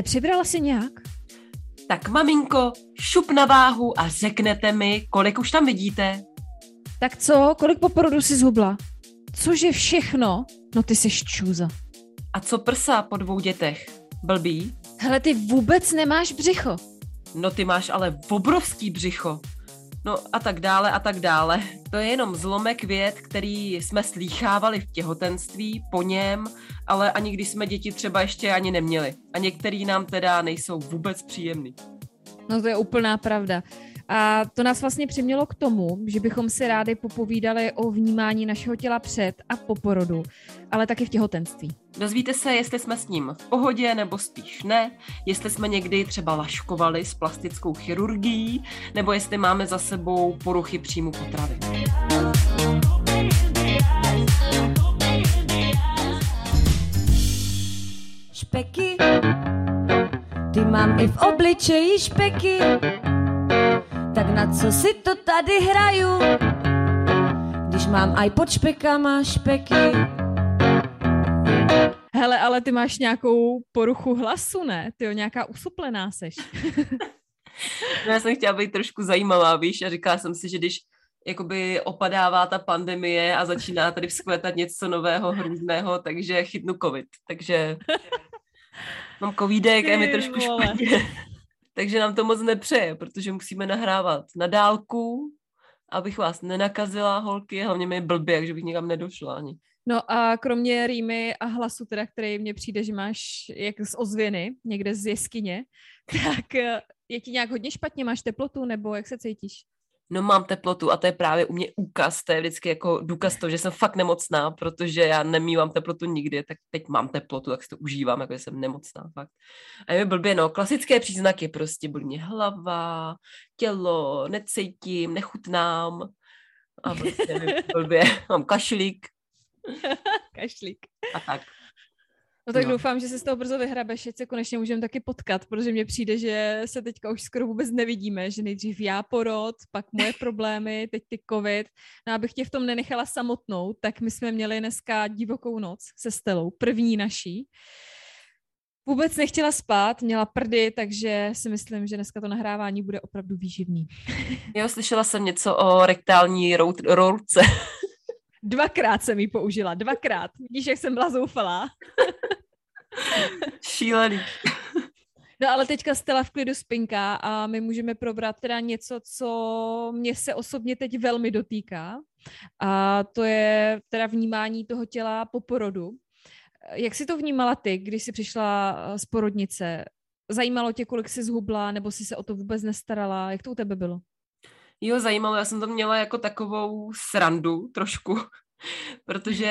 Nepřibrala si nějak? Tak maminko, šup na váhu a řeknete mi, kolik už tam vidíte. Tak co, kolik po porodu si zhubla? Cože všechno? No ty jsi čůza. A co prsa po dvou dětech? Blbý? Hele, ty vůbec nemáš břicho. No ty máš ale obrovský břicho. No a tak dále a tak dále. To je jenom zlomek věd, který jsme slýchávali v těhotenství, po něm, ale ani když jsme děti třeba ještě ani neměli. A některý nám teda nejsou vůbec příjemný. No to je úplná pravda. A to nás vlastně přimělo k tomu, že bychom si rádi popovídali o vnímání našeho těla před a po porodu, ale taky v těhotenství. Dozvíte se, jestli jsme s ním v pohodě nebo spíš ne, jestli jsme někdy třeba laškovali s plastickou chirurgií, nebo jestli máme za sebou poruchy příjmu potravy. Špeky, ty mám i v obličeji špeky, na co si to tady hraju, když mám aj pod špekama špeky. Hele, ale ty máš nějakou poruchu hlasu, ne? Ty jo, nějaká usuplená seš. no já jsem chtěla být trošku zajímavá, víš, a říkala jsem si, že když jakoby opadává ta pandemie a začíná tady vzkvétat něco nového, hrůzného, takže chytnu covid. Takže mám covidek a je mi trošku špatně. Takže nám to moc nepřeje, protože musíme nahrávat na dálku, abych vás nenakazila, holky, hlavně mi blbě, takže bych nikam nedošla ani. No a kromě rýmy a hlasu, teda, který mně přijde, že máš jak z ozvěny, někde z jeskyně, tak eh, je ti nějak hodně špatně? Máš teplotu nebo jak se cítíš? No mám teplotu a to je právě u mě úkaz, to je vždycky jako důkaz toho, že jsem fakt nemocná, protože já nemývám teplotu nikdy, tak teď mám teplotu, tak si to užívám, jako že jsem nemocná fakt. A je mi blbě, no, klasické příznaky prostě, bolí mě hlava, tělo, necítím, nechutnám a prostě blbě, mám kašlík, Kašlík. A tak. No tak no. doufám, že se z toho brzo vyhrabeš, že se konečně můžeme taky potkat, protože mně přijde, že se teďka už skoro vůbec nevidíme, že nejdřív já porod, pak moje problémy, teď ty covid. No abych tě v tom nenechala samotnou, tak my jsme měli dneska divokou noc se Stelou, první naší. Vůbec nechtěla spát, měla prdy, takže si myslím, že dneska to nahrávání bude opravdu výživný. Jo, slyšela jsem něco o rektální rource. Dvakrát jsem ji použila, dvakrát. Vidíš, jak jsem byla zoufalá. Šílený. No ale teďka Stella v klidu spinká a my můžeme probrat teda něco, co mě se osobně teď velmi dotýká. A to je teda vnímání toho těla po porodu. Jak jsi to vnímala ty, když jsi přišla z porodnice? Zajímalo tě, kolik jsi zhubla, nebo jsi se o to vůbec nestarala? Jak to u tebe bylo? Jo, zajímalo, já jsem to měla jako takovou srandu trošku, protože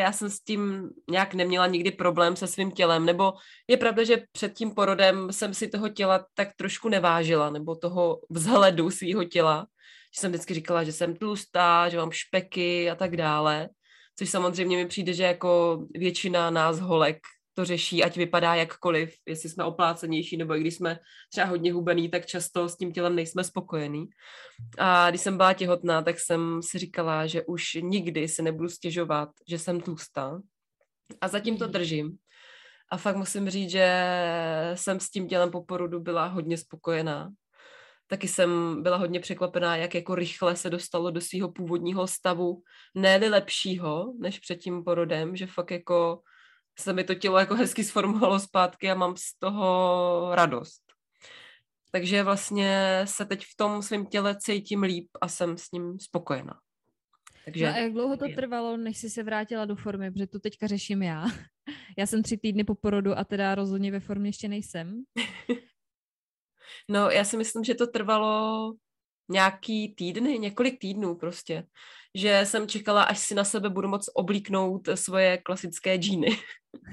já jsem s tím nějak neměla nikdy problém se svým tělem, nebo je pravda, že před tím porodem jsem si toho těla tak trošku nevážila, nebo toho vzhledu svého těla, že jsem vždycky říkala, že jsem tlustá, že mám špeky a tak dále, což samozřejmě mi přijde, že jako většina nás holek to řeší, ať vypadá jakkoliv, jestli jsme oplácenější, nebo i když jsme třeba hodně hubený, tak často s tím tělem nejsme spokojení. A když jsem byla těhotná, tak jsem si říkala, že už nikdy se nebudu stěžovat, že jsem tlustá. A zatím to držím. A fakt musím říct, že jsem s tím tělem po porodu byla hodně spokojená. Taky jsem byla hodně překvapená, jak jako rychle se dostalo do svého původního stavu, ne lepšího než před tím porodem, že fakt jako se mi to tělo jako hezky sformovalo zpátky a mám z toho radost. Takže vlastně se teď v tom svém těle cítím líp a jsem s ním spokojená. Takže... No a jak dlouho to trvalo, než jsi se vrátila do formy, protože to teďka řeším já. Já jsem tři týdny po porodu a teda rozhodně ve formě ještě nejsem. No já si myslím, že to trvalo nějaký týdny, několik týdnů prostě, že jsem čekala, až si na sebe budu moc oblíknout svoje klasické džíny.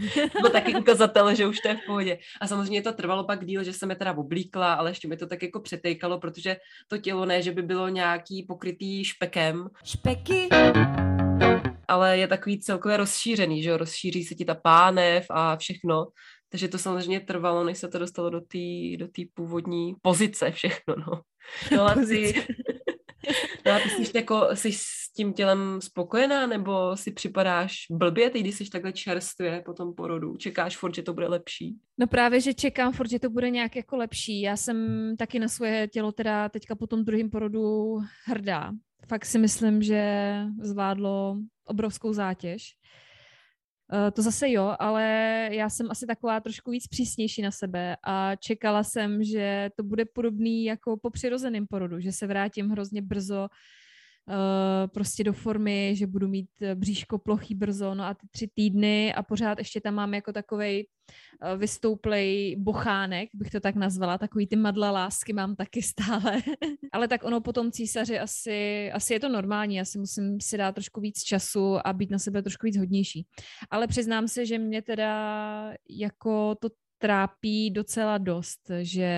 Byl taky ukazatel, že už to je v pohodě. A samozřejmě to trvalo pak díl, že jsem je teda oblíkla, ale ještě mi to tak jako přetejkalo, protože to tělo ne, že by bylo nějaký pokrytý špekem. Špeky. Ale je takový celkově rozšířený, že jo, rozšíří se ti ta pánev a všechno. Takže to samozřejmě trvalo, než se to dostalo do té do původní pozice všechno, no. No a ty, no a ty jsi, jako, jsi s tím tělem spokojená, nebo si připadáš blbě, teď, když jsi takhle čerstvě po tom porodu? Čekáš furt, že to bude lepší? No právě, že čekám furt, že to bude nějak jako lepší. Já jsem taky na svoje tělo teda teďka po tom druhém porodu hrdá. Fakt si myslím, že zvládlo obrovskou zátěž. Uh, to zase jo, ale já jsem asi taková trošku víc přísnější na sebe a čekala jsem, že to bude podobný jako po přirozeném porodu, že se vrátím hrozně brzo uh, prostě do formy, že budu mít eh, bříško plochý brzo, no a ty tři týdny a pořád ještě tam mám jako takovej uh, vystouplej bochánek, bych to tak nazvala, takový ty madla lásky mám taky stále. Ale tak ono po tom císaři asi, asi je to normální, asi musím si dát trošku víc času a být na sebe trošku víc hodnější. Ale přiznám se, že mě teda jako to trápí docela dost, že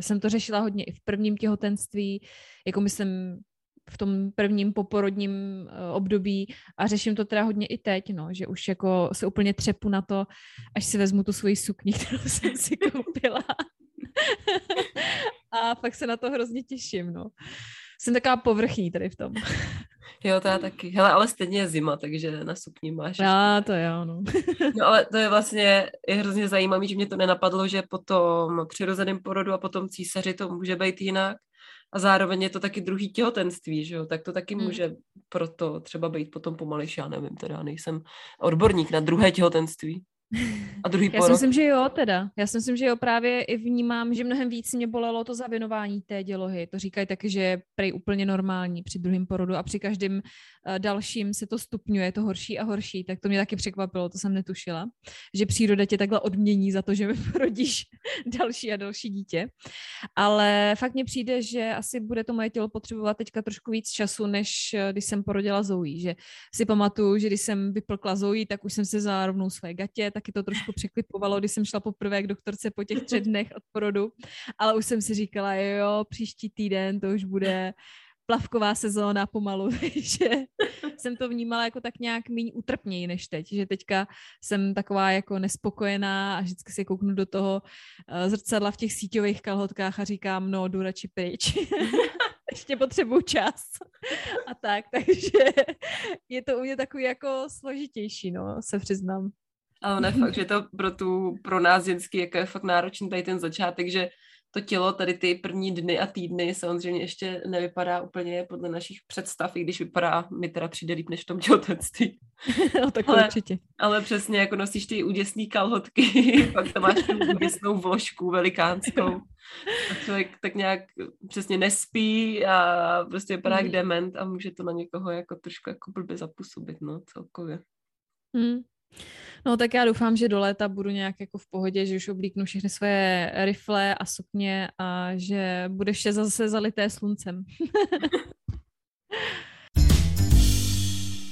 jsem to řešila hodně i v prvním těhotenství, jako myslím v tom prvním poporodním uh, období a řeším to teda hodně i teď, no, že už jako se úplně třepu na to, až si vezmu tu svoji sukni, kterou jsem si koupila. a fakt se na to hrozně těším, no. Jsem taková povrchní tady v tom. Jo, to já taky. Hele, ale stejně je zima, takže na sukni máš. Já, to jo, no. no ale to je vlastně je hrozně zajímavé, že mě to nenapadlo, že po tom přirozeném porodu a potom císaři to může být jinak a zároveň je to taky druhý těhotenství, že jo, tak to taky hmm. může proto třeba být potom pomalejší, já nevím, teda nejsem odborník na druhé těhotenství. A druhý Já si myslím, že jo, teda. Já si myslím, že jo, právě i vnímám, že mnohem víc mě bolelo to zavinování té dělohy. To říkají taky, že je prej úplně normální při druhém porodu a při každém uh, dalším se to stupňuje, to horší a horší. Tak to mě taky překvapilo, to jsem netušila, že příroda tě takhle odmění za to, že mi porodíš další a další dítě. Ale fakt mně přijde, že asi bude to moje tělo potřebovat teďka trošku víc času, než eh, když jsem porodila Zoe. Že si pamatuju, že když jsem vyplkla Zoe, tak už jsem se zárovnou své gatě, taky to trošku překlipovalo, když jsem šla poprvé k doktorce po těch třech dnech od porodu, ale už jsem si říkala, jo, příští týden to už bude plavková sezóna pomalu, takže jsem to vnímala jako tak nějak méně utrpněji než teď, že teďka jsem taková jako nespokojená a vždycky si kouknu do toho uh, zrcadla v těch síťových kalhotkách a říkám, no, jdu radši pryč. Ještě potřebuju čas. A tak, takže je to u mě takový jako složitější, no, se přiznám. Ale ne fakt, že to pro, tu, pro nás ženský jako je fakt náročný tady ten začátek, že to tělo tady ty první dny a týdny samozřejmě ještě nevypadá úplně podle našich představ, i když vypadá mi teda přijde líp než v tom těhotenství. no tak ale, určitě. Ale přesně jako nosíš ty úděsné kalhotky, pak tam máš tu úděsnou vložku velikánskou. A člověk tak nějak přesně nespí a prostě vypadá jak mm. dement a může to na někoho jako trošku jako blbě zapůsobit, no celkově. Mm. No tak já doufám, že do léta budu nějak jako v pohodě, že už oblíknu všechny svoje rifle a sukně a že bude vše zase zalité sluncem.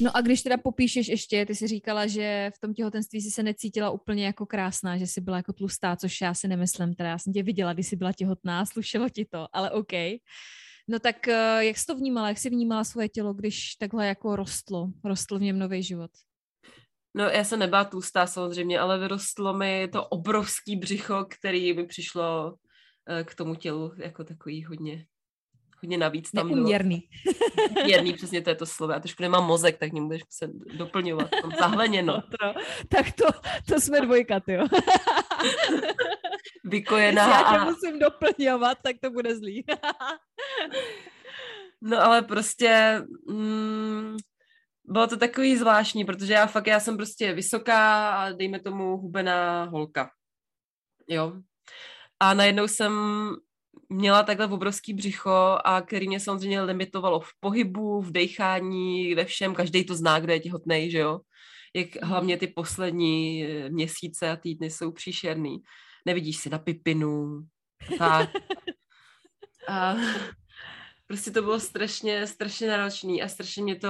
No a když teda popíšeš ještě, ty jsi říkala, že v tom těhotenství jsi se necítila úplně jako krásná, že jsi byla jako tlustá, což já si nemyslím, teda já jsem tě viděla, když jsi byla těhotná, slušelo ti to, ale OK. No tak eh, jak jsi to vnímala, jak jsi vnímala svoje tělo, když takhle jako rostlo, rostl v něm nový život? No já jsem nebyla tlustá samozřejmě, ale vyrostlo mi to obrovský břicho, který mi přišlo uh, k tomu tělu jako takový hodně hodně navíc tam Neuměrný. bylo. Neuměrný, přesně to je to slovo. Já trošku nemám mozek, tak mě budeš se doplňovat. Tam zahleněno. No to, tak to, to jsme dvojka, ty jo. Vykojená. Když já tě a... musím doplňovat, tak to bude zlý. no ale prostě mm, bylo to takový zvláštní, protože já fakt, já jsem prostě vysoká a dejme tomu hubená holka. Jo. A najednou jsem měla takhle obrovský břicho a který mě samozřejmě limitovalo v pohybu, v dechání, ve všem. Každý to zná, kdo je těhotný, že jo. Jak mhm. hlavně ty poslední eh, měsíce a týdny jsou příšerný. Nevidíš si na pipinu, tak. A prostě to bylo strašně, strašně náročný a strašně mě to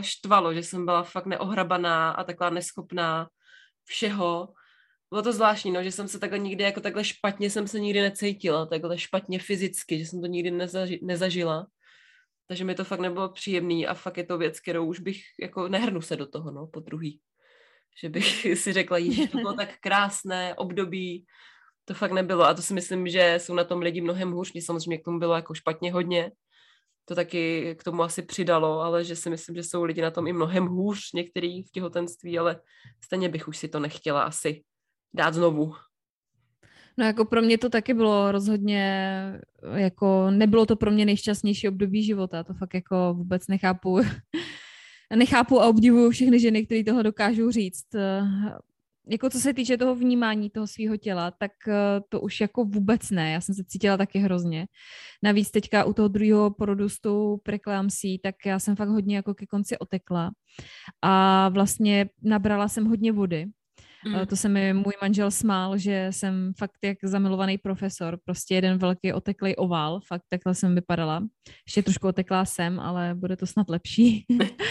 štvalo, že jsem byla fakt neohrabaná a taková neschopná všeho. Bylo to zvláštní, no, že jsem se takhle nikdy, jako takhle špatně jsem se nikdy necítila, takhle špatně fyzicky, že jsem to nikdy nezaži- nezažila. Takže mi to fakt nebylo příjemný a fakt je to věc, kterou už bych, jako nehrnu se do toho, no, po druhý. Že bych si řekla, že to bylo tak krásné období, to fakt nebylo a to si myslím, že jsou na tom lidi mnohem hůř, mě samozřejmě k tomu bylo jako špatně hodně, to taky k tomu asi přidalo, ale že si myslím, že jsou lidi na tom i mnohem hůř, některý v těhotenství, ale stejně bych už si to nechtěla asi dát znovu. No jako pro mě to taky bylo rozhodně, jako nebylo to pro mě nejšťastnější období života, to fakt jako vůbec nechápu. nechápu a obdivuju všechny ženy, které toho dokážou říct. Jako co se týče toho vnímání toho svého těla, tak to už jako vůbec ne. Já jsem se cítila taky hrozně. Navíc teďka u toho druhého porodu s tou preklámsí, tak já jsem fakt hodně jako ke konci otekla. A vlastně nabrala jsem hodně vody Mm. To se mi můj manžel smál, že jsem fakt jak zamilovaný profesor, prostě jeden velký oteklý ovál, fakt takhle jsem vypadala. Ještě trošku oteklá jsem, ale bude to snad lepší.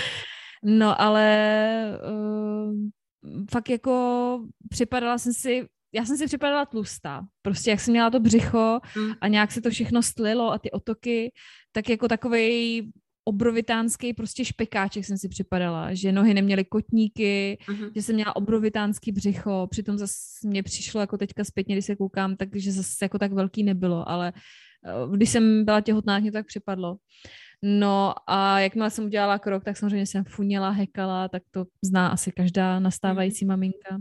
no ale uh, fakt jako připadala jsem si já jsem si připadala tlustá. Prostě jak jsem měla to břicho mm. a nějak se to všechno stlilo a ty otoky, tak jako takovej obrovitánský prostě špekáček jsem si připadala, že nohy neměly kotníky, uh-huh. že jsem měla obrovitánský břicho, přitom zase mě přišlo jako teďka zpětně, když se koukám, takže zase jako tak velký nebylo, ale eh, když jsem byla těhotná, mě tak připadlo. No a jakmile jsem udělala krok, tak samozřejmě jsem funěla, hekala, tak to zná asi každá nastávající maminka.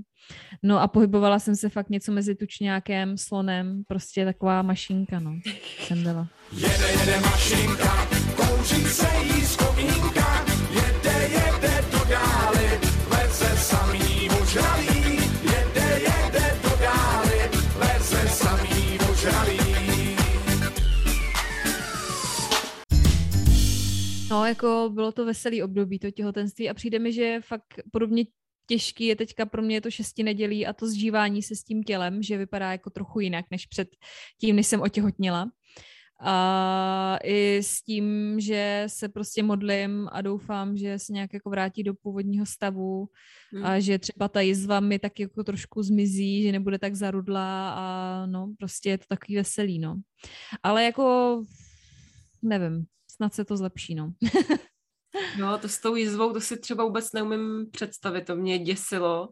No a pohybovala jsem se fakt něco mezi tučňákem, slonem, prostě taková mašinka, no, jsem byla. Jede, jede mašinka, kouří se jí z komínka, No, jako bylo to veselý období, to těhotenství a přijde mi, že fakt podobně těžký je teďka pro mě to šesti nedělí a to zžívání se s tím tělem, že vypadá jako trochu jinak, než před tím, než jsem otěhotnila. A i s tím, že se prostě modlím a doufám, že se nějak jako vrátí do původního stavu hmm. a že třeba ta jizva mi tak jako trošku zmizí, že nebude tak zarudlá a no, prostě je to takový veselý, no. Ale jako nevím, snad se to zlepší, no. no, to s tou jizvou, to si třeba vůbec neumím představit, to mě děsilo,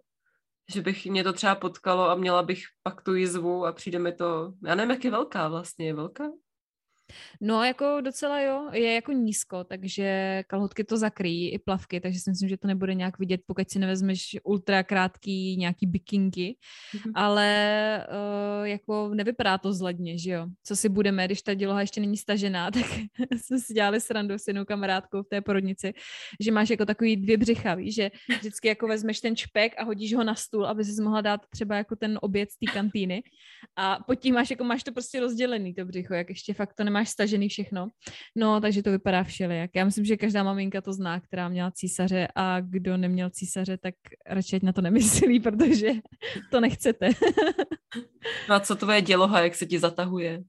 že bych mě to třeba potkalo a měla bych pak tu jizvu a přijde mi to, já nevím, jak je velká vlastně, je velká? No, jako docela jo, je jako nízko, takže kalhotky to zakryjí, i plavky, takže si myslím, že to nebude nějak vidět, pokud si nevezmeš ultra krátký nějaký bikinky, mm-hmm. ale uh, jako nevypadá to zledně, že jo. Co si budeme, když ta děloha ještě není stažená, tak jsme si dělali srandu s jednou kamarádkou v té porodnici, že máš jako takový dvě břicha, víš, že vždycky jako vezmeš ten čpek a hodíš ho na stůl, aby si mohla dát třeba jako ten oběd z té kantýny a pod tím máš jako máš to prostě rozdělený to břicho, jak ještě fakt to nemá máš stažený všechno. No, takže to vypadá všelijak. Já myslím, že každá maminka to zná, která měla císaře a kdo neměl císaře, tak radši na to nemyslí, protože to nechcete. no a co tvoje děloha, jak se ti zatahuje?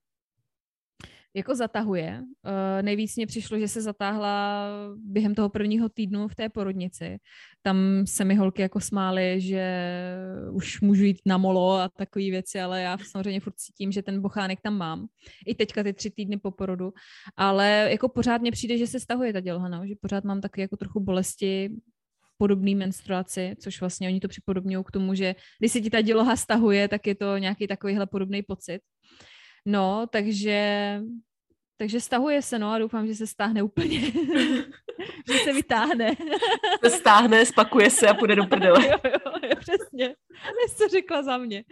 Jako zatahuje. Uh, nejvíc mě přišlo, že se zatáhla během toho prvního týdnu v té porodnici. Tam se mi holky jako smály, že už můžu jít na molo a takové věci, ale já samozřejmě furt cítím, že ten bochánek tam mám. I teďka ty tři týdny po porodu. Ale jako pořád mě přijde, že se stahuje ta dělha, no? že pořád mám taky jako trochu bolesti podobný menstruaci, což vlastně oni to připodobňují k tomu, že když se ti ta děloha stahuje, tak je to nějaký takovýhle podobný pocit. No, takže, takže stahuje se, no a doufám, že se stáhne úplně. že se vytáhne. se stáhne, spakuje se a půjde do prdele. jo, jo, jo, přesně. Jsi to řekla za mě.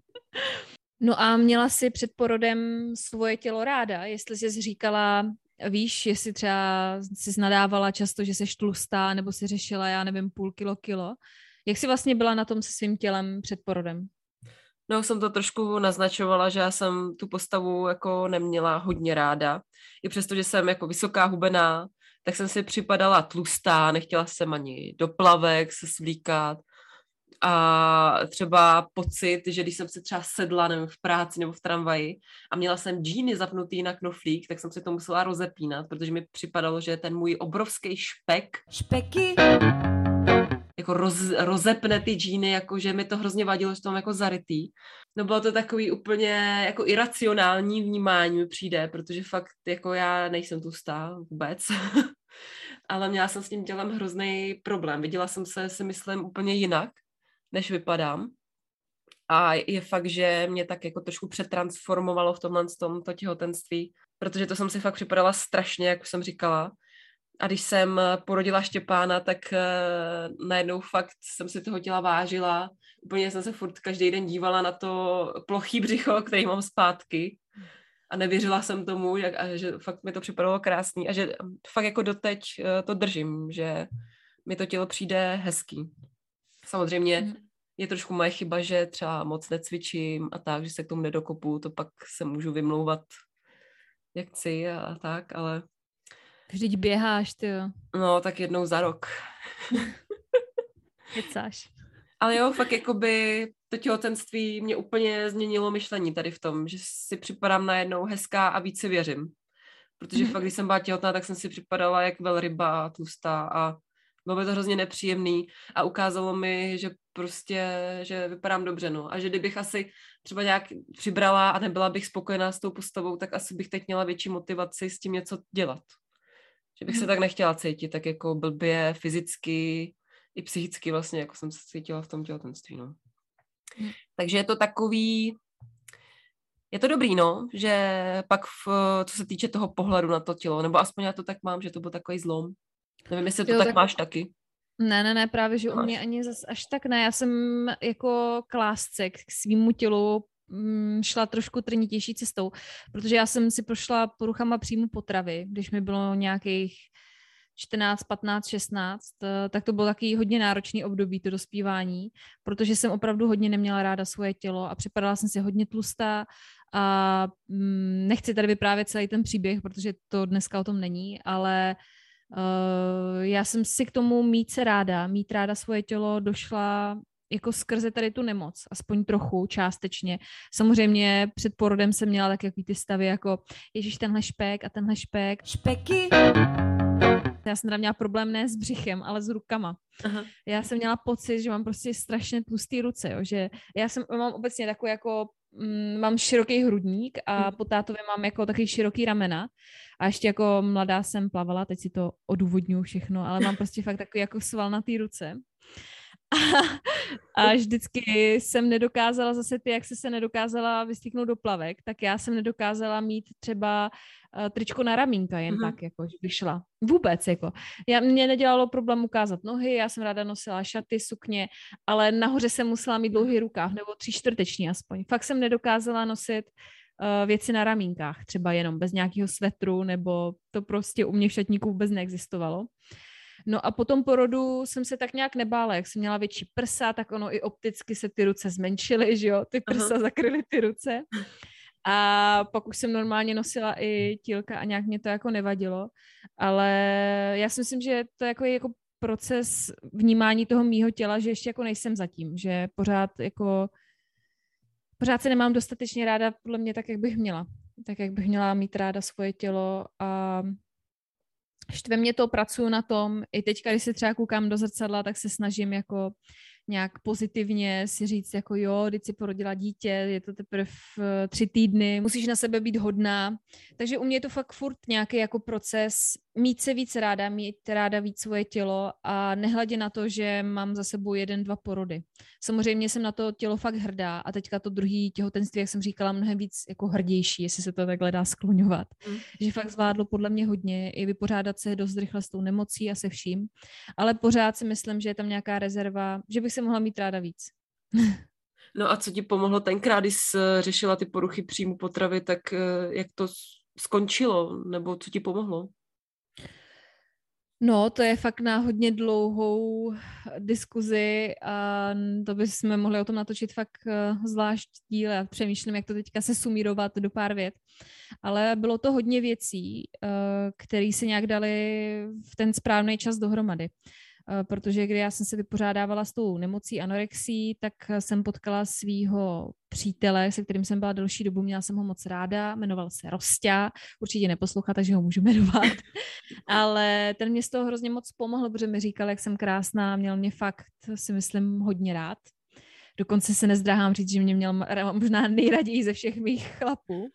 no a měla si před porodem svoje tělo ráda, jestli jsi říkala, víš, jestli třeba jsi nadávala často, že jsi tlustá, nebo si řešila, já nevím, půl kilo, kilo. Jak jsi vlastně byla na tom se svým tělem před porodem? No, jsem to trošku naznačovala, že já jsem tu postavu jako neměla hodně ráda. I přesto, že jsem jako vysoká hubená, tak jsem si připadala tlustá, nechtěla jsem ani do plavek se svlíkat. a třeba pocit, že když jsem se třeba sedla nevím, v práci nebo v tramvaji a měla jsem džíny zapnutý na knoflík, tak jsem se to musela rozepínat, protože mi připadalo, že ten můj obrovský špek Špeky, jako roz, rozepne ty džíny, jako že mi to hrozně vadilo, že to mám jako zarytý. No bylo to takový úplně jako iracionální vnímání mi přijde, protože fakt jako já nejsem tlustá vůbec. Ale měla jsem s tím tělem hrozný problém. Viděla jsem se, si myslím, úplně jinak, než vypadám. A je fakt, že mě tak jako trošku přetransformovalo v tomhle tom, to těhotenství, protože to jsem si fakt připadala strašně, jak jsem říkala. A když jsem porodila Štěpána, tak uh, najednou fakt jsem si toho těla vážila. Úplně jsem se furt každý den dívala na to plochý břicho, který mám zpátky. A nevěřila jsem tomu, jak, a že fakt mi to připadalo krásný a že fakt jako doteď uh, to držím, že mi to tělo přijde hezký. Samozřejmě mm. je trošku moje chyba, že třeba moc necvičím a tak, že se k tomu nedokopu, to pak se můžu vymlouvat jak chci a, a tak, ale Vždyť běháš, ty jo. No, tak jednou za rok. Kecáš. Ale jo, fakt jakoby to těhotenství mě úplně změnilo myšlení tady v tom, že si připadám najednou hezká a více věřím. Protože mm-hmm. fakt, když jsem byla těhotná, tak jsem si připadala jak velryba tlustá a bylo by to hrozně nepříjemný a ukázalo mi, že prostě, že vypadám dobře, no. A že kdybych asi třeba nějak přibrala a nebyla bych spokojená s tou postavou, tak asi bych teď měla větší motivaci s tím něco dělat. Že bych se tak nechtěla cítit, tak jako blbě fyzicky i psychicky vlastně, jako jsem se cítila v tom těhotenství, no. Takže je to takový, je to dobrý, no, že pak, v, co se týče toho pohledu na to tělo, nebo aspoň já to tak mám, že to byl takový zlom. Nevím, jestli to jo, tak, tak máš taky. Ne, ne, ne, právě, že u mě ani zas až tak ne. Já jsem jako k lásce, k svýmu tělu šla trošku trnitější cestou, protože já jsem si prošla poruchama příjmu potravy, když mi bylo nějakých 14, 15, 16, tak to bylo taky hodně náročný období, to dospívání, protože jsem opravdu hodně neměla ráda svoje tělo a připadala jsem si hodně tlustá a mm, nechci tady vyprávět celý ten příběh, protože to dneska o tom není, ale uh, já jsem si k tomu mít se ráda, mít ráda svoje tělo došla jako skrze tady tu nemoc, aspoň trochu, částečně. Samozřejmě před porodem jsem měla tak jaký ty stavy jako Ježíš tenhle špek a tenhle špek. špeky. Já jsem teda měla problém ne s břichem, ale s rukama. Aha. Já jsem měla pocit, že mám prostě strašně tlustý ruce, jo, že já jsem, mám obecně takový jako mm, mám široký hrudník a hmm. po tátově mám jako takový široký ramena a ještě jako mladá jsem plavala, teď si to odůvodňuji všechno, ale mám prostě fakt takový jako sval na té ruce. A, vždycky jsem nedokázala zase ty, jak se se nedokázala vystyknout do plavek, tak já jsem nedokázala mít třeba uh, tričko na ramínka jen mm-hmm. tak, jako, že bych šla. Vůbec, jako. Já, mě nedělalo problém ukázat nohy, já jsem ráda nosila šaty, sukně, ale nahoře jsem musela mít dlouhý rukáv, nebo tři čtvrteční aspoň. Fakt jsem nedokázala nosit uh, věci na ramínkách, třeba jenom bez nějakého svetru, nebo to prostě u mě v šatníku vůbec neexistovalo. No a po tom porodu jsem se tak nějak nebála, jak jsem měla větší prsa, tak ono i opticky se ty ruce zmenšily, že jo, ty prsa Aha. zakryly ty ruce. A pak už jsem normálně nosila i tílka a nějak mě to jako nevadilo, ale já si myslím, že to jako je jako proces vnímání toho mýho těla, že ještě jako nejsem zatím, že pořád jako pořád se nemám dostatečně ráda podle mě tak, jak bych měla. Tak, jak bych měla mít ráda svoje tělo a štve mě to, pracuju na tom. I teďka, když se třeba koukám do zrcadla, tak se snažím jako nějak pozitivně si říct, jako jo, když si porodila dítě, je to teprve eh, tři týdny, musíš na sebe být hodná. Takže u mě je to fakt furt nějaký jako proces mít se víc ráda, mít ráda víc svoje tělo a nehledě na to, že mám za sebou jeden, dva porody. Samozřejmě jsem na to tělo fakt hrdá a teďka to druhý těhotenství, jak jsem říkala, mnohem víc jako hrdější, jestli se to takhle dá skloňovat. Mm. Že fakt zvládlo podle mě hodně i vypořádat se dost rychle s tou nemocí a se vším, ale pořád si myslím, že je tam nějaká rezerva, že bych se mohla mít ráda víc. No a co ti pomohlo tenkrát, když jsi řešila ty poruchy příjmu potravy, tak eh, jak to skončilo, nebo co ti pomohlo? No, to je fakt na hodně dlouhou diskuzi a to bychom mohli o tom natočit fakt eh, zvlášť díl. Já přemýšlím, jak to teďka se sumírovat do pár vět. Ale bylo to hodně věcí, eh, které se nějak dali v ten správný čas dohromady. Eh, protože kdy já jsem se vypořádávala s tou nemocí anorexí, tak jsem potkala svého přítele, se kterým jsem byla delší dobu, měla jsem ho moc ráda, jmenoval se Rostě, určitě neposlouchá, takže ho můžu jmenovat, ale ten mě z toho hrozně moc pomohl, protože mi říkal, jak jsem krásná, měl mě fakt, si myslím, hodně rád. Dokonce se nezdráhám říct, že mě měl možná nejraději ze všech mých chlapů.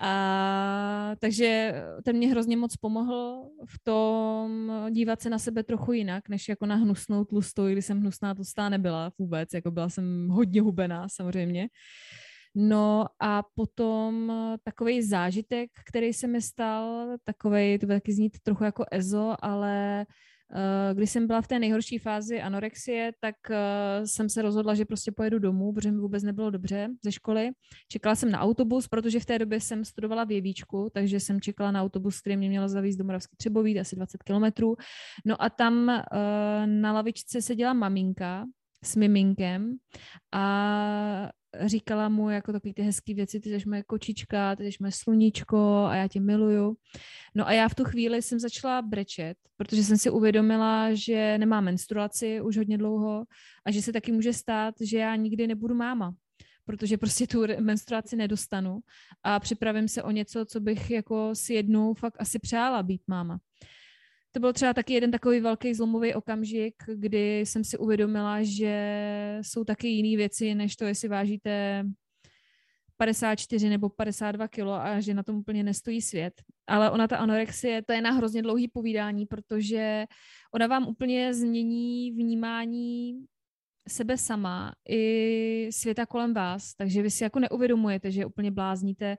A, takže ten mě hrozně moc pomohl v tom dívat se na sebe trochu jinak, než jako na hnusnou tlustou, když jsem hnusná tlustá nebyla vůbec, jako byla jsem hodně hubená samozřejmě. No a potom takový zážitek, který se mi stal, takový, to bude taky znít trochu jako EZO, ale Eh, když jsem byla v té nejhorší fázi anorexie, tak eh, jsem se rozhodla, že prostě pojedu domů, protože mi vůbec nebylo dobře ze školy. Čekala jsem na autobus, protože v té době jsem studovala v Jevíčku, takže jsem čekala na autobus, který mě měl zavízt do Moravský Třeboví, asi 20 kilometrů. No a tam eh, na lavičce seděla maminka s miminkem a říkala mu jako takové ty hezké věci, ty jsi moje kočička, ty jsi moje sluníčko a já tě miluju. No a já v tu chvíli jsem začala brečet, protože jsem si uvědomila, že nemám menstruaci už hodně dlouho a že se taky může stát, že já nikdy nebudu máma protože prostě tu menstruaci nedostanu a připravím se o něco, co bych jako si jednou fakt asi přála být máma to byl třeba taky jeden takový velký zlomový okamžik, kdy jsem si uvědomila, že jsou taky jiné věci, než to, jestli vážíte 54 nebo 52 kilo a že na tom úplně nestojí svět. Ale ona, ta anorexie, to je na hrozně dlouhý povídání, protože ona vám úplně změní vnímání sebe sama i světa kolem vás, takže vy si jako neuvědomujete, že úplně blázníte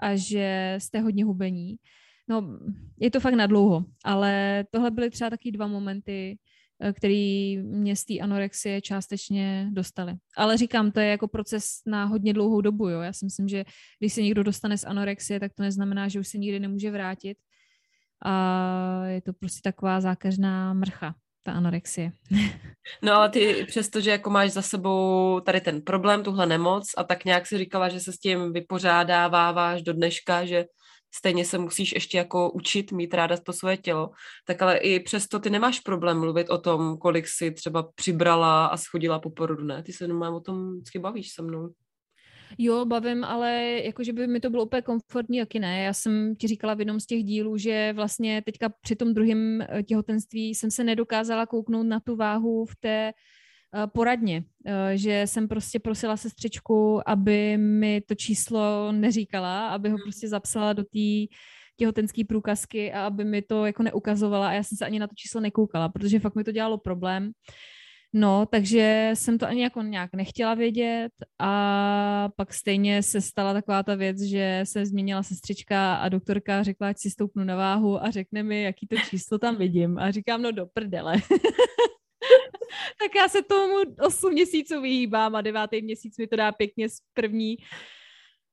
a že jste hodně hubení. No, je to fakt nadlouho, ale tohle byly třeba taky dva momenty, eh, který mě z té anorexie částečně dostaly. Ale říkám, to je jako proces na hodně dlouhou dobu. Jo? Já si myslím, že když se někdo dostane z anorexie, tak to neznamená, že už se nikdy nemůže vrátit. A je to prostě taková zákeřná mrcha, ta anorexie. No ale ty přesto, že jako máš za sebou tady ten problém, tuhle nemoc a tak nějak si říkala, že se s tím vypořádáváš do dneška, že stejně se musíš ještě jako učit mít ráda to svoje tělo, tak ale i přesto ty nemáš problém mluvit o tom, kolik si třeba přibrala a schodila po porodu, ne? Ty se jenom o tom vždycky bavíš se mnou. Jo, bavím, ale jakože by mi to bylo úplně komfortní, jaký ne. Já jsem ti říkala v jednom z těch dílů, že vlastně teďka při tom druhém eh, těhotenství jsem se nedokázala kouknout na tu váhu v té poradně, eh, že jsem prostě prosila sestřičku, aby mi to číslo neříkala, aby ho hmm. prostě zapsala do té těhotenské průkazky a aby mi to jako neukazovala a já jsem se ani na to číslo nekoukala, protože fakt mi to dělalo problém. No, takže jsem to ani jako nějak nechtěla vědět a pak stejně se stala taková ta věc, že se změnila sestřička a doktorka řekla, ať si stoupnu na váhu a řekne mi, jaký to číslo tam vidím. A říkám, no do prdele. tak já se tomu 8 měsíců vyhýbám a devátý měsíc mi to dá pěkně z první,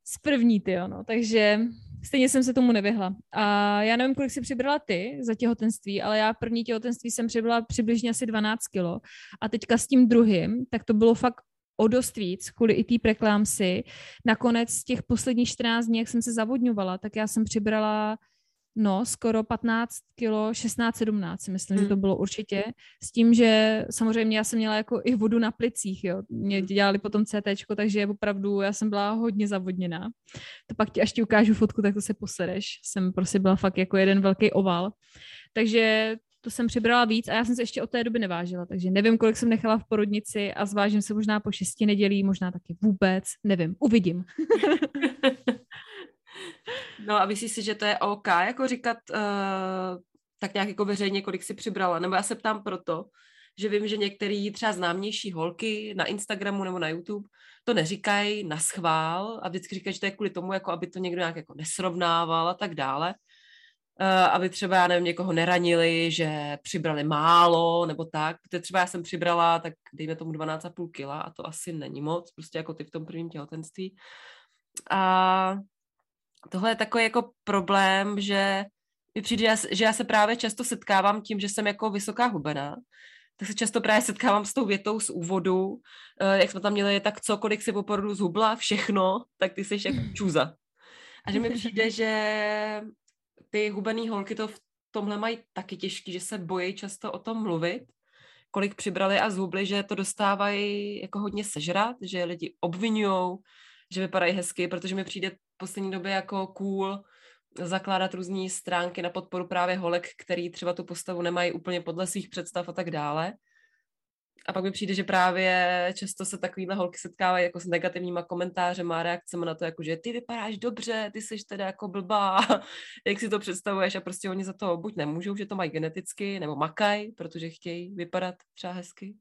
z první, ty no. Takže stejně jsem se tomu nevyhla. A já nevím, kolik si přibrala ty za těhotenství, ale já první těhotenství jsem přibrala přibližně asi 12 kilo. A teďka s tím druhým, tak to bylo fakt o dost víc, kvůli i té preklámsy. Nakonec těch posledních 14 dní, jak jsem se zavodňovala, tak já jsem přibrala no, skoro 15 kilo, 16-17 si myslím, hmm. že to bylo určitě. S tím, že samozřejmě já jsem měla jako i vodu na plicích, jo. Mě hmm. dělali potom CT, takže opravdu já jsem byla hodně zavodněná. To pak ti, až ti ukážu fotku, tak to se posereš. Jsem prostě byla fakt jako jeden velký oval. Takže to jsem přibrala víc a já jsem se ještě od té doby nevážila, takže nevím, kolik jsem nechala v porodnici a zvážím se možná po šesti nedělí, možná taky vůbec, nevím, uvidím. No a myslíš si, že to je OK, jako říkat uh, tak nějak jako veřejně, kolik si přibrala? Nebo já se ptám proto, že vím, že některé třeba známější holky na Instagramu nebo na YouTube to neříkají na schvál a vždycky říkají, že to je kvůli tomu, jako aby to někdo nějak jako nesrovnával a tak dále. Uh, aby třeba, já nevím, někoho neranili, že přibrali málo nebo tak. Protože třeba já jsem přibrala, tak dejme tomu 12,5 kila a to asi není moc, prostě jako ty v tom prvním těhotenství. A tohle je takový jako problém, že mi přijde, že já se právě často setkávám tím, že jsem jako vysoká hubená, tak se často právě setkávám s tou větou z úvodu, eh, jak jsme tam měli, tak co, kolik si po porodu zhubla, všechno, tak ty jsi jako čůza. A že mi přijde, že ty hubený holky to v tomhle mají taky těžký, že se bojí často o tom mluvit kolik přibrali a zhubli, že to dostávají jako hodně sežrat, že lidi obvinují, že vypadají hezky, protože mi přijde poslední době jako cool zakládat různé stránky na podporu právě holek, který třeba tu postavu nemají úplně podle svých představ a tak dále. A pak mi přijde, že právě často se takovýhle holky setkávají jako s negativníma komentářem a reakcemi na to, jako že ty vypadáš dobře, ty jsi teda jako blbá, jak si to představuješ a prostě oni za to buď nemůžou, že to mají geneticky, nebo makaj, protože chtějí vypadat třeba hezky.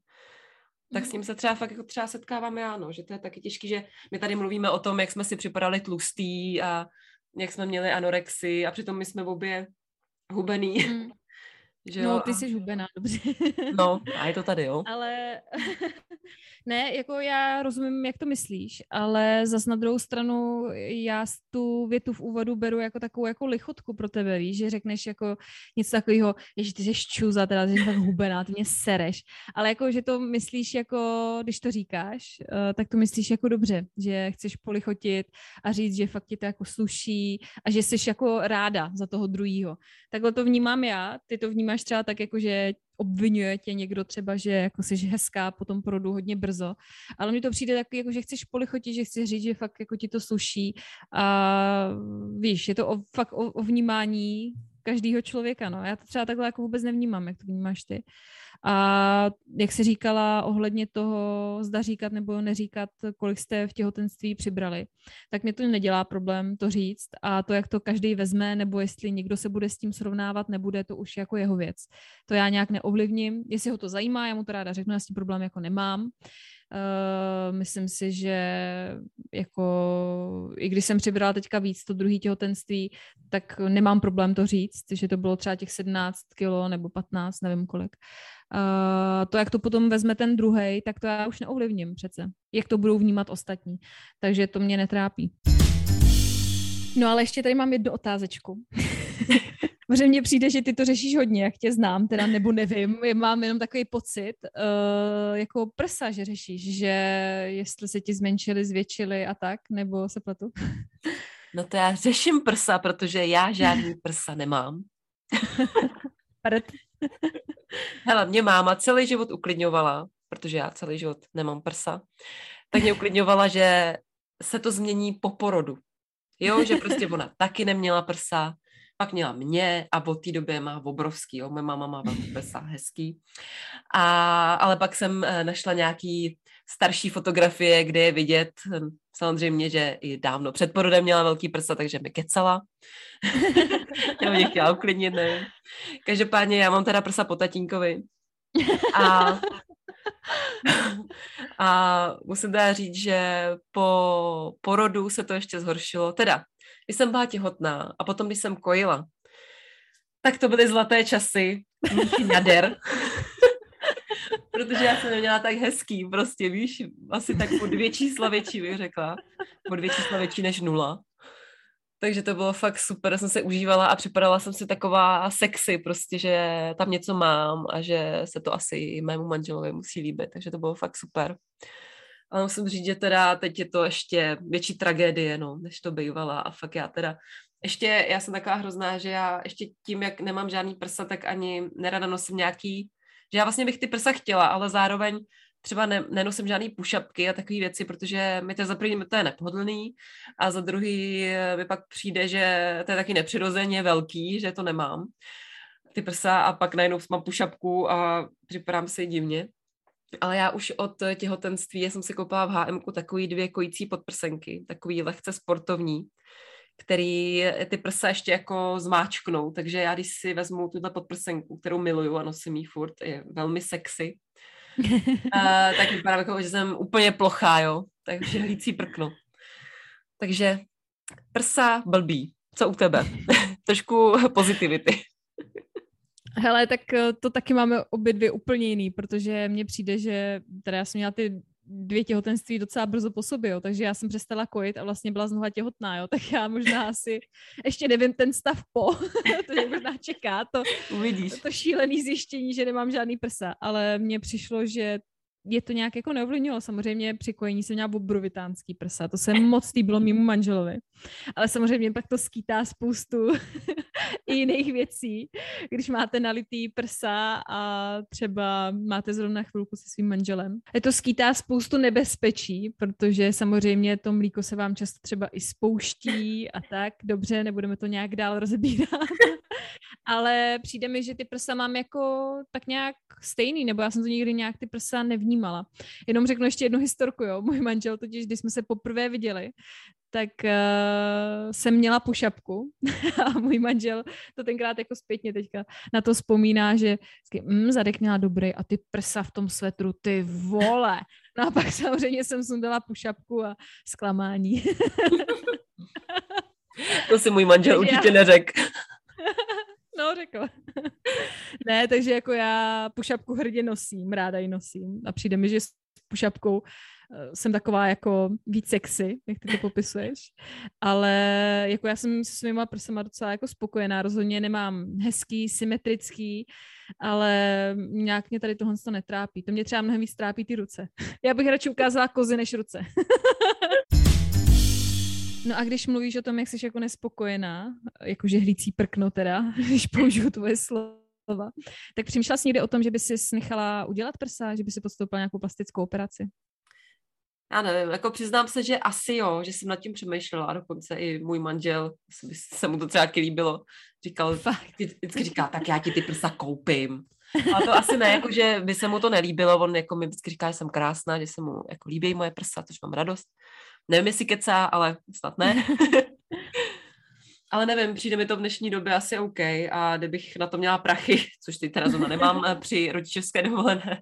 Tak s ním se třeba fakt jako třeba setkávám já, no, že to je taky těžký, že my tady mluvíme o tom, jak jsme si připadali tlustý a jak jsme měli anorexii a přitom my jsme obě hubený. Mm. Že no, jo? ty jsi hubená, dobře. No, a je to tady, jo. Ale ne, jako já rozumím, jak to myslíš, ale zas na druhou stranu já tu větu v úvodu beru jako takovou jako lichotku pro tebe, víš, že řekneš jako něco takového, že ty jsi čuza, teda jsi tak hubená, ty mě sereš, ale jako, že to myslíš jako, když to říkáš, uh, tak to myslíš jako dobře, že chceš polichotit a říct, že fakt ti to jako sluší a že jsi jako ráda za toho druhého. Takhle to vnímám já, ty to vnímáš třeba tak jako, že obvinuje tě někdo třeba, že jako jsi hezká po tom porodu hodně brzo, ale mně to přijde tak, jako, že chceš polichotit, že chceš říct, že fakt jako ti to sluší a víš, je to o, fakt o, o vnímání každého člověka, no. Já to třeba takhle jako vůbec nevnímám, jak to vnímáš ty. A jak se říkala ohledně toho, zda říkat nebo neříkat, kolik jste v těhotenství přibrali, tak mě to nedělá problém to říct a to, jak to každý vezme, nebo jestli někdo se bude s tím srovnávat, nebude to už jako jeho věc. To já nějak neovlivním. Jestli ho to zajímá, já mu to ráda řeknu, já s tím problém jako nemám. Uh, myslím si, že jako i když jsem přibrala teďka víc to druhý těhotenství, tak nemám problém to říct, že to bylo třeba těch 17 kilo nebo 15, nevím kolik. Uh, to, jak to potom vezme ten druhý, tak to já už neovlivním přece. Jak to budou vnímat ostatní. Takže to mě netrápí. No ale ještě tady mám jednu otázečku. Protože mně přijde, že ty to řešíš hodně, jak tě znám, teda nebo nevím, mám jenom takový pocit, uh, jako prsa, že řešíš, že jestli se ti zmenšili, zvětšili a tak, nebo se pletu? No to já řeším prsa, protože já žádný prsa nemám. Hele, mě máma celý život uklidňovala, protože já celý život nemám prsa, tak mě uklidňovala, že se to změní po porodu. Jo, že prostě ona taky neměla prsa, pak měla mě a od té doby má obrovský, jo, moje máma má velký prsa, hezký. A, ale pak jsem eh, našla nějaký starší fotografie, kde je vidět, hm, samozřejmě, že i dávno před porodem měla velký prsa, takže mi kecala. já mě chtěla uklidnit, nevím. Každopádně já mám teda prsa po tatínkovi. A, a musím teda říct, že po porodu se to ještě zhoršilo. Teda, když jsem byla těhotná a potom, když jsem kojila, tak to byly zlaté časy jader. Protože já jsem neměla tak hezký, prostě víš, asi tak po dvě čísla větší bych řekla. Po dvě čísla větší než nula. Takže to bylo fakt super, jsem se užívala a připadala jsem si taková sexy, prostě, že tam něco mám a že se to asi mému manželovi musí líbit, takže to bylo fakt super. Ale musím říct, že teda teď je to ještě větší tragédie, no, než to bývala a fakt já teda ještě, já jsem taková hrozná, že já ještě tím, jak nemám žádný prsa, tak ani nerada nosím nějaký, že já vlastně bych ty prsa chtěla, ale zároveň třeba ne, nenosím žádný pušapky a takové věci, protože mi to za první to je nepohodlný a za druhý mi pak přijde, že to je taky nepřirozeně velký, že to nemám ty prsa a pak najednou mám pušapku a připadám si divně. Ale já už od těhotenství jsem si koupila v HM takový dvě kojící podprsenky, takový lehce sportovní, který ty prsa ještě jako zmáčknou, takže já když si vezmu tuhle podprsenku, kterou miluju a nosím ji furt, je velmi sexy, a, tak vypadá jako, že jsem úplně plochá, jo, takže hlící prkno. Takže prsa blbý. Co u tebe? Trošku pozitivity. Hele, tak eh, to taky máme obě dvě úplně jiný, protože mně přijde, že teda já jsem měla ty dvě těhotenství docela brzo po sobě, jo, takže já jsem přestala kojit a vlastně byla znova těhotná, jo, tak já možná asi ještě nevím ten stav po, to mě možná čeká to, Uvidíš. to šílený zjištění, že nemám žádný prsa, ale mně přišlo, že je to nějak jako neovlivnilo. Samozřejmě při kojení jsem měla obrovitánský prsa, to se moc líbilo mýmu manželovi. Ale samozřejmě pak to skýtá spoustu jiných věcí, když máte nalitý prsa a třeba máte zrovna chvilku se svým manželem. Je to skýtá spoustu nebezpečí, protože samozřejmě to mlíko se vám často třeba i spouští a tak. Dobře, nebudeme to nějak dál rozebírat. Ale přijde mi, že ty prsa mám jako tak nějak stejný, nebo já jsem to nikdy nějak ty prsa nevnímala. Jenom řeknu ještě jednu historku, jo. Můj manžel totiž, když jsme se poprvé viděli, tak uh, jsem měla pušapku a můj manžel to tenkrát jako zpětně teďka na to vzpomíná, že mm, zadek měla dobrý a ty prsa v tom svetru, ty vole. No a pak samozřejmě jsem sundala pušapku a zklamání. to si můj manžel určitě neřekl. No, řekl. ne, takže jako já pušapku hrdě nosím, ráda ji nosím a přijde mi, že s pušapkou Eh, jsem taková jako víc sexy, jak ty to popisuješ, ale jako já jsem se svýma prsama docela jako spokojená, rozhodně nemám hezký, symetrický, ale nějak mě tady tohle to netrápí. To mě třeba mnohem víc trápí ty ruce. Já bych radši ukázala kozy než ruce. No a když mluvíš o tom, jak jsi jako nespokojená, jako žehlící prkno teda, když použiju tvoje slova, tak přemýšlela jsi někdy o tom, že by si nechala udělat prsa, že by si podstoupila nějakou plastickou operaci? já nevím, jako přiznám se, že asi jo, že jsem nad tím přemýšlela a dokonce i můj manžel, se, se mu to třeba líbilo, říkal, vždycky říká, tak já ti ty prsa koupím. A to asi ne, jako, že by se mu to nelíbilo, on jako mi vždycky říká, že jsem krásná, že se mu jako líbí moje prsa, což mám radost. Nevím, jestli kecá, ale snad ne. ale nevím, přijde mi to v dnešní době asi OK a kdybych na to měla prachy, což ty teda zrovna nemám eh, při rodičovské dovolené,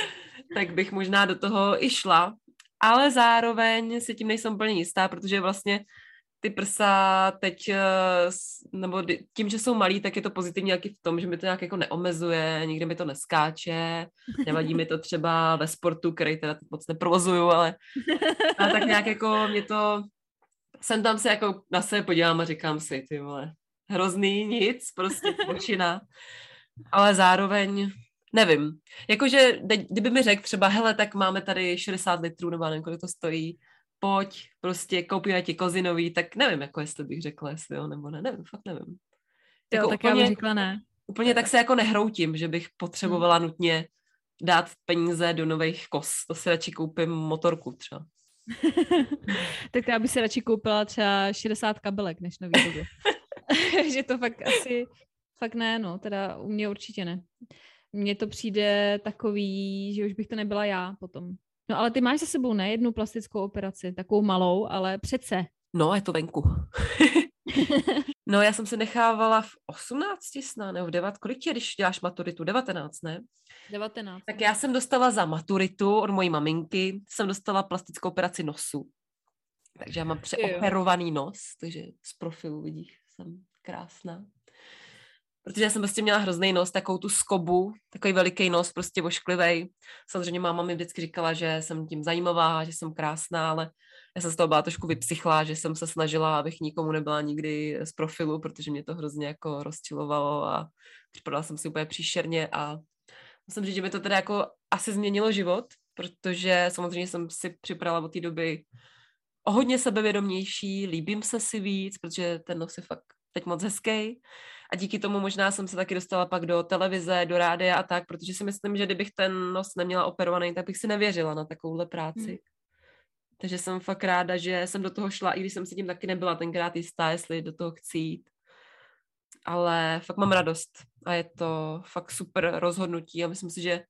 tak bych možná do toho i šla, ale zároveň si tím nejsem úplně jistá, protože vlastně ty prsa teď, eh, nebo tím, že jsou malí, tak je to pozitivní taky v tom, že mi to nějak jako neomezuje, nikde mi to neskáče, nevadí mi to třeba ve sportu, který teda moc neprovozuju, ale, ale tak nějak jako mě to, jsem tam se jako na sebe podívám a říkám si, ty vole, hrozný, nic, prostě počina, ale zároveň nevím. Jakože, kdyby mi řekl třeba, hele, tak máme tady 60 litrů, nebo nevím, kolik to stojí, pojď, prostě koupíme ti kozinový, tak nevím, jako jestli bych řekla, jestli jo, nebo ne, nevím, fakt nevím. Jo, jako tak úplně, já bych řekla ne. Úplně tak se jako nehroutím, že bych potřebovala hmm. nutně dát peníze do nových kos. To si radši koupím motorku třeba. tak já bych si radši koupila třeba 60 kabelek, než nový že to fakt asi, fakt ne, no, teda u mě určitě ne mně to přijde takový, že už bych to nebyla já potom. No ale ty máš za sebou ne jednu plastickou operaci, takovou malou, ale přece. No, je to venku. no, já jsem se nechávala v 18 snad, nebo v 9, kolik tě, když děláš maturitu? 19, ne? 19. Tak já jsem dostala za maturitu od mojí maminky, jsem dostala plastickou operaci nosu. Takže já mám přeoperovaný nos, takže z profilu vidíš, jsem krásná protože já jsem prostě měla hrozný nos, takovou tu skobu, takový veliký nos, prostě vošklivý. Samozřejmě máma mi vždycky říkala, že jsem tím zajímavá, že jsem krásná, ale já jsem z toho byla trošku vypsychlá, že jsem se snažila, abych nikomu nebyla nikdy z profilu, protože mě to hrozně jako rozčilovalo a připadala jsem si úplně příšerně a musím říct, že mi to teda jako asi změnilo život, protože samozřejmě jsem si připravila od té doby o hodně sebevědomější, líbím se si víc, protože ten nos je fakt teď moc hezký. A díky tomu možná jsem se taky dostala pak do televize, do rádia a tak, protože si myslím, že kdybych ten nos neměla operovaný, tak bych si nevěřila na takovouhle práci. Hmm. Takže jsem fakt ráda, že jsem do toho šla, i když jsem si tím taky nebyla tenkrát jistá, jestli do toho chci jít. Ale fakt mám radost a je to fakt super rozhodnutí a myslím si, že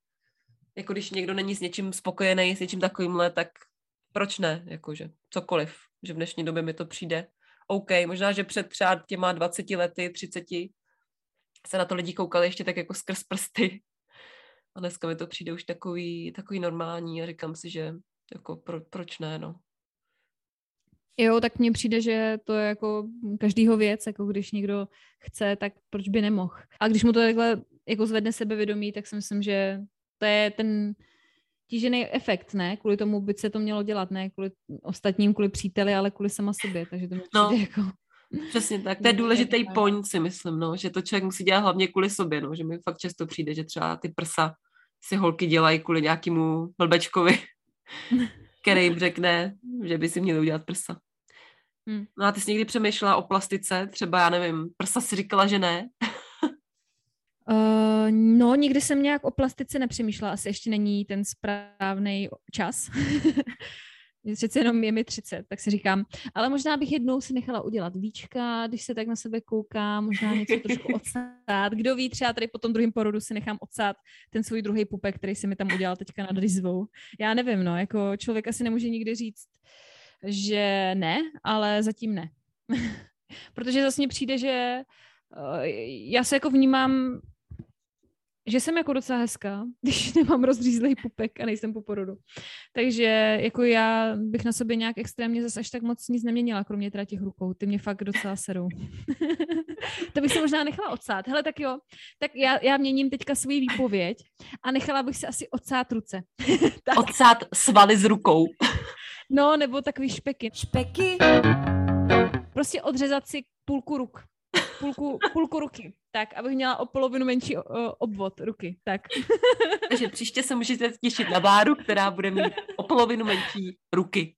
jako když někdo není s něčím spokojený, s něčím takovýmhle, tak proč ne, jakože cokoliv, že v dnešní době mi to přijde OK, možná, že před třeba těma 20 lety, 30 se na to lidi koukali ještě tak jako skrz prsty. A dneska mi to přijde už takový, takový normální a říkám si, že jako pro, proč ne, no. Jo, tak mně přijde, že to je jako každýho věc, jako když někdo chce, tak proč by nemohl. A když mu to takhle jako zvedne sebevědomí, tak si myslím, že to je ten tížený efekt, ne? Kvůli tomu by se to mělo dělat, ne? Kvůli ostatním, kvůli příteli, ale kvůli sama sobě, takže to mi no. jako... Přesně tak, to je důležitý point si myslím, no, že to člověk musí dělat hlavně kvůli sobě, no, že mi fakt často přijde, že třeba ty prsa si holky dělají kvůli nějakému blbečkovi, který jim řekne, že by si měli udělat prsa. Hmm. No a ty jsi někdy přemýšlela o plastice? Třeba, já nevím, prsa si říkala, že ne? Uh, no, nikdy jsem nějak o plastice nepřemýšlela, asi ještě není ten správný čas. Přece jenom je mi 30, tak si říkám, ale možná bych jednou si nechala udělat víčka, když se tak na sebe koukám, možná něco trošku odsát. Kdo ví, třeba tady po tom druhém porodu si nechám odsát ten svůj druhý pupek, který si mi tam udělal teďka nad rizvou. Já nevím, no, jako člověk asi nemůže nikdy říct, že ne, ale zatím ne. Protože zase mně přijde, že uh, já se jako vnímám že jsem jako docela hezká, když nemám rozřízlej pupek a nejsem po porodu. Takže jako já bych na sobě nějak extrémně zase až tak moc nic neměnila, kromě teda těch rukou. Ty mě fakt docela serou. to bych se možná nechala odsát. Hele, tak jo, tak já, já měním teďka svůj výpověď a nechala bych si asi odsát ruce. odsát svaly s rukou. no, nebo takový špeky. Špeky. Prostě odřezat si půlku ruk půlku, půlku ruky, tak, abych měla o polovinu menší o, obvod ruky, tak. Takže příště se můžete těšit na Báru, která bude mít o polovinu menší ruky.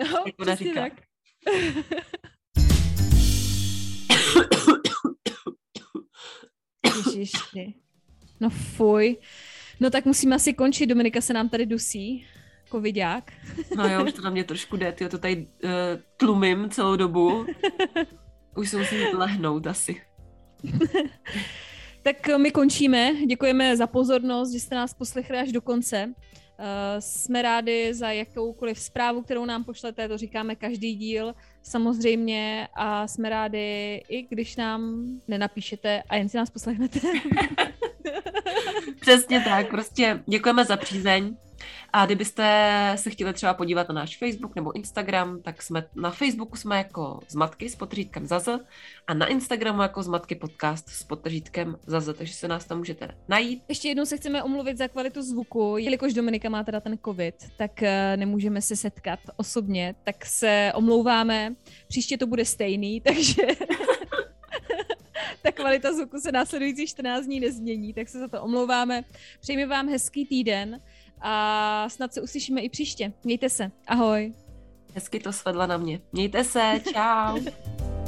No, přesně tak. Ježiši. No fuj. No tak musíme asi končit, Dominika se nám tady dusí. Covidák. No jo, už to na mě trošku jde, ty to tady uh, tlumím celou dobu. Už se musím lehnout asi. tak my končíme. Děkujeme za pozornost, že jste nás poslechli až do konce. Uh, jsme rádi za jakoukoliv zprávu, kterou nám pošlete, to říkáme každý díl samozřejmě a jsme rádi i když nám nenapíšete a jen si nás poslechnete. Přesně tak, prostě děkujeme za přízeň. A kdybyste se chtěli třeba podívat na náš Facebook nebo Instagram, tak jsme na Facebooku jsme jako Zmatky s potržítkem Zaza a na Instagramu jako Zmatky podcast s potržítkem Zaza, takže se nás tam můžete najít. Ještě jednou se chceme omluvit za kvalitu zvuku, jelikož Dominika má teda ten covid, tak eh, nemůžeme se setkat osobně, tak se omlouváme. Příště to bude stejný, takže ta kvalita zvuku se následující 14 dní nezmění, tak se za to omlouváme. Přejmi vám hezký týden a snad se uslyšíme i příště. Mějte se. Ahoj. Hezky to svedla na mě. Mějte se. Čau.